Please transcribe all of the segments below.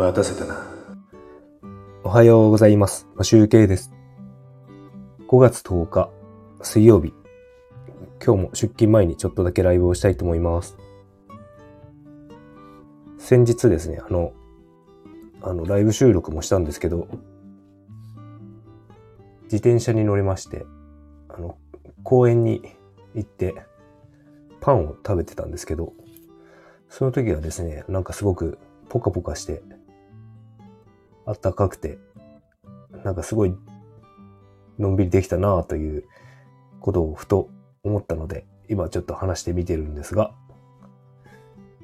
待たせたな。おはようございます。集計です。5月10日、水曜日。今日も出勤前にちょっとだけライブをしたいと思います。先日ですね、あの、あの、ライブ収録もしたんですけど、自転車に乗りまして、あの、公園に行って、パンを食べてたんですけど、その時はですね、なんかすごくポカポカして、あったかくて、なんかすごい、のんびりできたなぁということをふと思ったので、今ちょっと話してみてるんですが、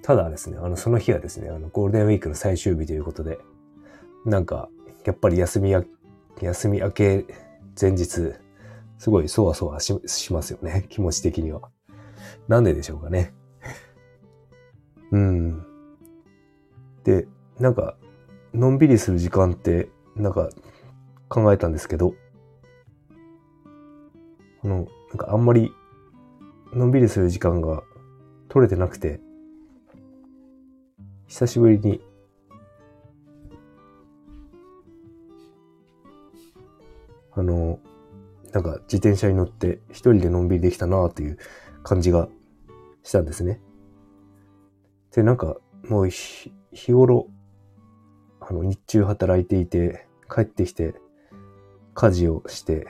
ただですね、あの、その日はですね、あの、ゴールデンウィークの最終日ということで、なんか、やっぱり休みや、休み明け前日、すごいそわそわししますよね、気持ち的には。なんででしょうかね。うん。で、なんか、のんびりする時間って、なんか考えたんですけど、あの、なんかあんまりのんびりする時間が取れてなくて、久しぶりに、あの、なんか自転車に乗って一人でのんびりできたなという感じがしたんですね。で、なんかもう日頃、あの、日中働いていて、帰ってきて、家事をして、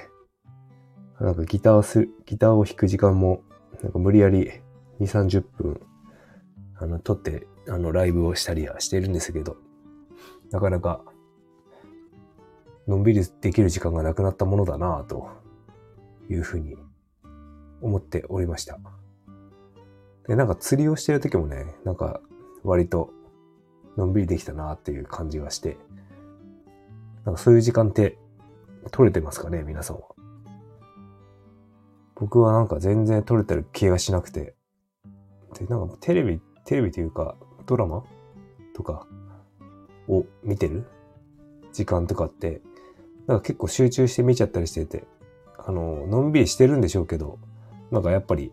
なんかギターする、ギターを弾く時間も、なんか無理やり2、30分、あの、撮って、あの、ライブをしたりはしてるんですけど、なかなか、のんびりできる時間がなくなったものだなぁというふうに思っておりました。で、なんか釣りをしてる時もね、なんか割とのんびりできたなっていう感じがして、なんかそういう時間って取れてますかね、皆さんは。僕はなんか全然取れてる気がしなくて、で、なんかテレビ、テレビというかドラマ？とか？を見てる？時間とかって、なんか結構集中して見ちゃったりしてて、あの、のんびりしてるんでしょうけど、なんかやっぱり、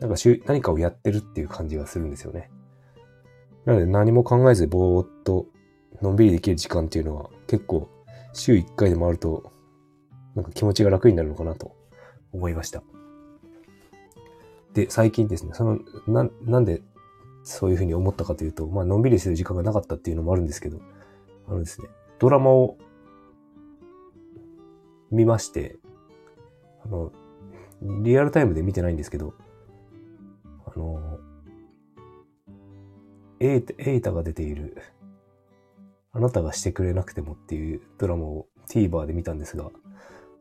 なんかしゅ何かをやってるっていう感じがするんですよね。なので何も考えずぼーっとのんびりできる時間っていうのは結構週1回でもあるとなんか気持ちが楽になるのかなと思いました。で、最近ですね、その、な、なんでそういうふうに思ったかというと、まあのんびりする時間がなかったっていうのもあるんですけど、あのですね、ドラマを見まして、あの、リアルタイムで見てないんですけど、あの、エータ、エータが出ている、あなたがしてくれなくてもっていうドラマを TVer で見たんですが、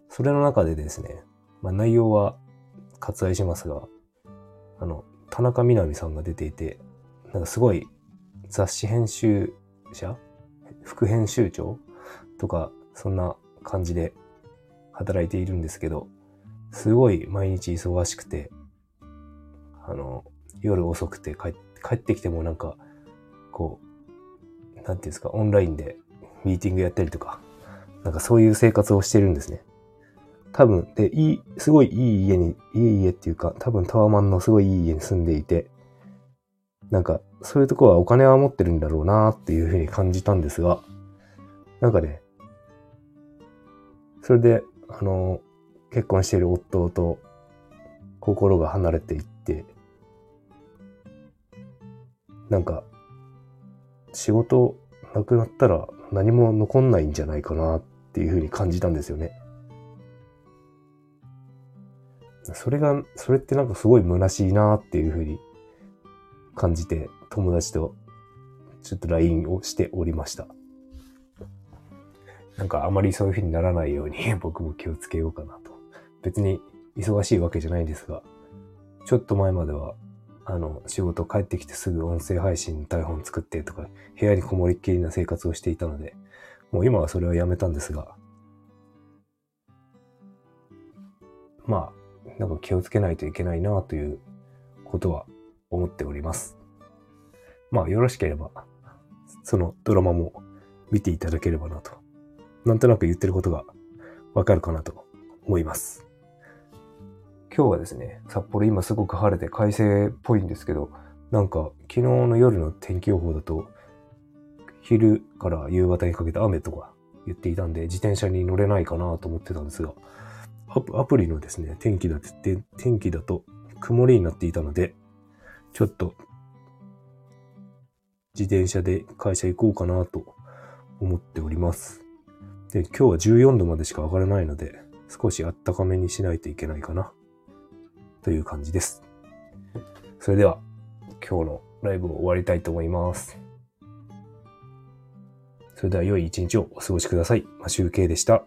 それの中でですね、まあ内容は割愛しますが、あの、田中みな実さんが出ていて、なんかすごい雑誌編集者副編集長とか、そんな感じで働いているんですけど、すごい毎日忙しくて、あの、夜遅くて帰ってきてもなんか、こう、なんていうんですか、オンラインでミーティングやったりとか、なんかそういう生活をしてるんですね。多分、で、いい、すごいいい家に、いい家っていうか、多分タワマンのすごいいい家に住んでいて、なんか、そういうとこはお金は持ってるんだろうなっていうふうに感じたんですが、なんかね、それで、あの、結婚している夫と心が離れていって、なんか、仕事なくなったら何も残んないんじゃないかなっていうふうに感じたんですよね。それが、それってなんかすごい虚しいなっていうふうに感じて、友達とちょっと LINE をしておりました。なんかあまりそういうふうにならないように 僕も気をつけようかなと。別に忙しいわけじゃないんですが、ちょっと前までは、あの、仕事帰ってきてすぐ音声配信台本作ってとか、部屋にこもりっきりな生活をしていたので、もう今はそれはやめたんですが、まあ、なんか気をつけないといけないなということは思っております。まあ、よろしければ、そのドラマも見ていただければなと。なんとなく言ってることがわかるかなと思います。今日はですね、札幌今すごく晴れて快晴っぽいんですけど、なんか昨日の夜の天気予報だと、昼から夕方にかけて雨とか言っていたんで、自転車に乗れないかなと思ってたんですが、アプリのですね、天気だって、天気だと曇りになっていたので、ちょっと自転車で会社行こうかなと思っております。で、今日は14度までしか上がらないので、少しあったかめにしないといけないかな。という感じです。それでは、今日のライブを終わりたいと思います。それでは良い一日をお過ごしください。マシュウケイでした。